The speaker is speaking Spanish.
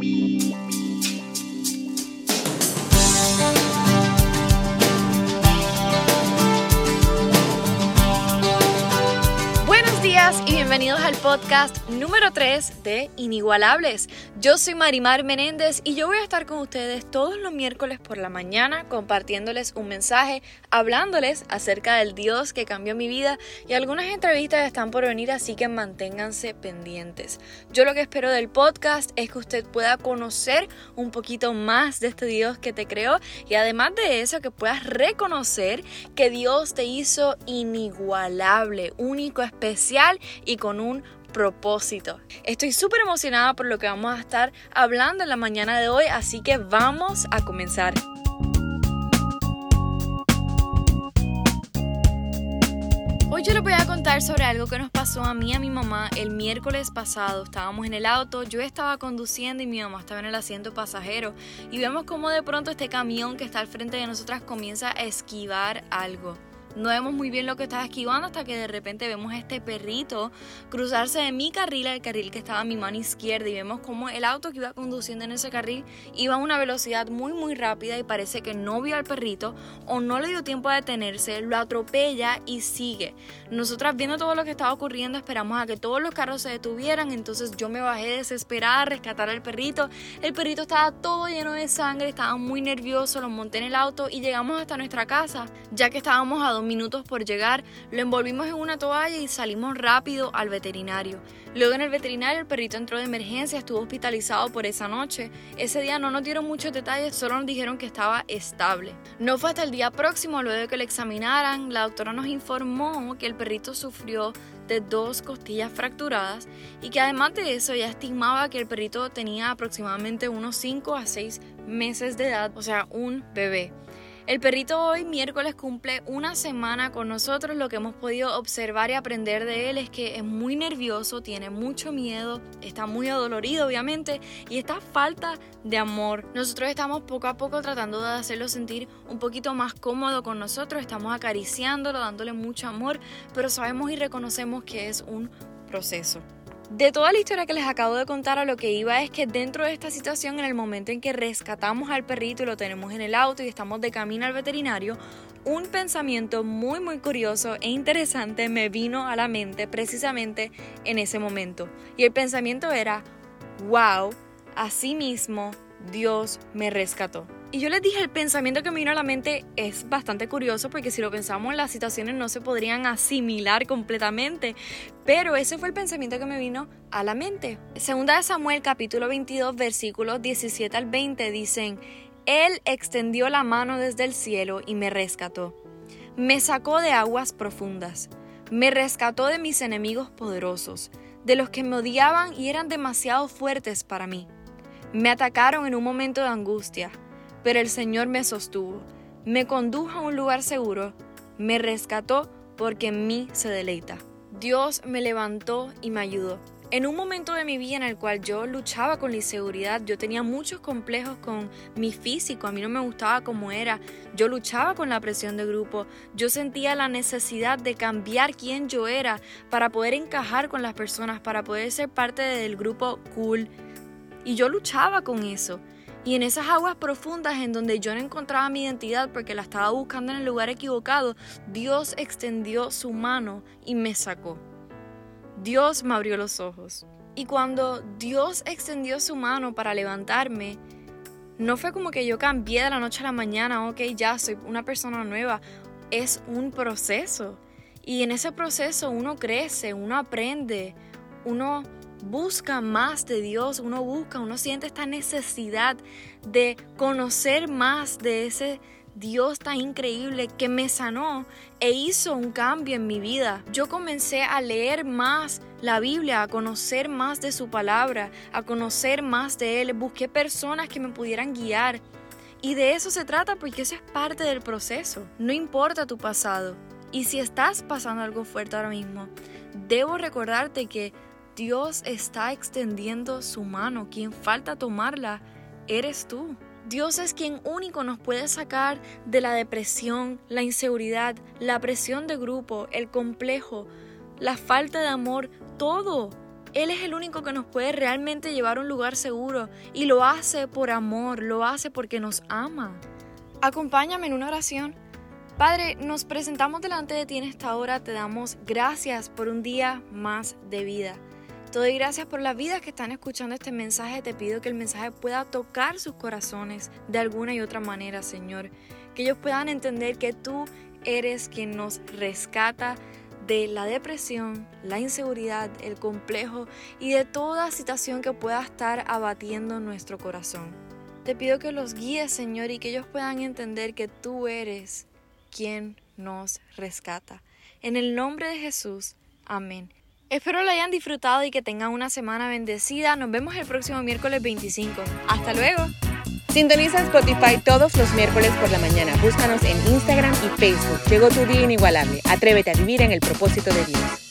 Beep, beep. Al podcast número 3 de Inigualables. Yo soy Marimar Menéndez y yo voy a estar con ustedes todos los miércoles por la mañana compartiéndoles un mensaje, hablándoles acerca del Dios que cambió mi vida y algunas entrevistas están por venir así que manténganse pendientes. Yo lo que espero del podcast es que usted pueda conocer un poquito más de este Dios que te creó y además de eso que puedas reconocer que Dios te hizo inigualable, único, especial y con un propósito. Estoy súper emocionada por lo que vamos a estar hablando en la mañana de hoy, así que vamos a comenzar. Hoy yo les voy a contar sobre algo que nos pasó a mí y a mi mamá el miércoles pasado. Estábamos en el auto, yo estaba conduciendo y mi mamá estaba en el asiento pasajero y vemos como de pronto este camión que está al frente de nosotras comienza a esquivar algo. No vemos muy bien lo que estaba esquivando hasta que de repente vemos este perrito cruzarse de mi carril al carril que estaba a mi mano izquierda y vemos como el auto que iba conduciendo en ese carril iba a una velocidad muy muy rápida y parece que no vio al perrito o no le dio tiempo a detenerse, lo atropella y sigue. Nosotras viendo todo lo que estaba ocurriendo esperamos a que todos los carros se detuvieran, entonces yo me bajé desesperada a rescatar al perrito. El perrito estaba todo lleno de sangre, estaba muy nervioso, lo monté en el auto y llegamos hasta nuestra casa, ya que estábamos a minutos por llegar, lo envolvimos en una toalla y salimos rápido al veterinario. Luego en el veterinario el perrito entró de emergencia, estuvo hospitalizado por esa noche. Ese día no nos dieron muchos detalles, solo nos dijeron que estaba estable. No fue hasta el día próximo, luego de que lo examinaran, la doctora nos informó que el perrito sufrió de dos costillas fracturadas y que además de eso ya estimaba que el perrito tenía aproximadamente unos 5 a 6 meses de edad, o sea, un bebé. El perrito hoy miércoles cumple una semana con nosotros. Lo que hemos podido observar y aprender de él es que es muy nervioso, tiene mucho miedo, está muy adolorido obviamente y está falta de amor. Nosotros estamos poco a poco tratando de hacerlo sentir un poquito más cómodo con nosotros, estamos acariciándolo, dándole mucho amor, pero sabemos y reconocemos que es un proceso. De toda la historia que les acabo de contar, a lo que iba es que dentro de esta situación, en el momento en que rescatamos al perrito y lo tenemos en el auto y estamos de camino al veterinario, un pensamiento muy muy curioso e interesante me vino a la mente precisamente en ese momento. Y el pensamiento era, wow, así mismo Dios me rescató. Y yo les dije, el pensamiento que me vino a la mente es bastante curioso porque si lo pensamos, las situaciones no se podrían asimilar completamente. Pero ese fue el pensamiento que me vino a la mente. Segunda de Samuel capítulo 22 versículos 17 al 20 dicen, Él extendió la mano desde el cielo y me rescató. Me sacó de aguas profundas. Me rescató de mis enemigos poderosos, de los que me odiaban y eran demasiado fuertes para mí. Me atacaron en un momento de angustia pero el Señor me sostuvo, me condujo a un lugar seguro, me rescató porque en mí se deleita. Dios me levantó y me ayudó. En un momento de mi vida en el cual yo luchaba con la inseguridad, yo tenía muchos complejos con mi físico, a mí no me gustaba como era, yo luchaba con la presión de grupo, yo sentía la necesidad de cambiar quién yo era para poder encajar con las personas, para poder ser parte del grupo cool. Y yo luchaba con eso. Y en esas aguas profundas en donde yo no encontraba mi identidad porque la estaba buscando en el lugar equivocado, Dios extendió su mano y me sacó. Dios me abrió los ojos. Y cuando Dios extendió su mano para levantarme, no fue como que yo cambié de la noche a la mañana, ok, ya soy una persona nueva. Es un proceso. Y en ese proceso uno crece, uno aprende, uno busca más de Dios, uno busca, uno siente esta necesidad de conocer más de ese Dios tan increíble que me sanó e hizo un cambio en mi vida. Yo comencé a leer más la Biblia, a conocer más de su palabra, a conocer más de Él. Busqué personas que me pudieran guiar. Y de eso se trata porque eso es parte del proceso. No importa tu pasado. Y si estás pasando algo fuerte ahora mismo, debo recordarte que Dios está extendiendo su mano. Quien falta tomarla eres tú. Dios es quien único nos puede sacar de la depresión, la inseguridad, la presión de grupo, el complejo, la falta de amor, todo. Él es el único que nos puede realmente llevar a un lugar seguro y lo hace por amor, lo hace porque nos ama. Acompáñame en una oración. Padre, nos presentamos delante de ti en esta hora, te damos gracias por un día más de vida. Te doy gracias por las vidas que están escuchando este mensaje. Te pido que el mensaje pueda tocar sus corazones de alguna y otra manera, Señor. Que ellos puedan entender que tú eres quien nos rescata de la depresión, la inseguridad, el complejo y de toda situación que pueda estar abatiendo nuestro corazón. Te pido que los guíes, Señor, y que ellos puedan entender que tú eres quien nos rescata. En el nombre de Jesús, amén. Espero lo hayan disfrutado y que tengan una semana bendecida. Nos vemos el próximo miércoles 25. Hasta luego. Sintoniza Spotify todos los miércoles por la mañana. Búscanos en Instagram y Facebook. Llegó tu día inigualable. Atrévete a vivir en el propósito de Dios.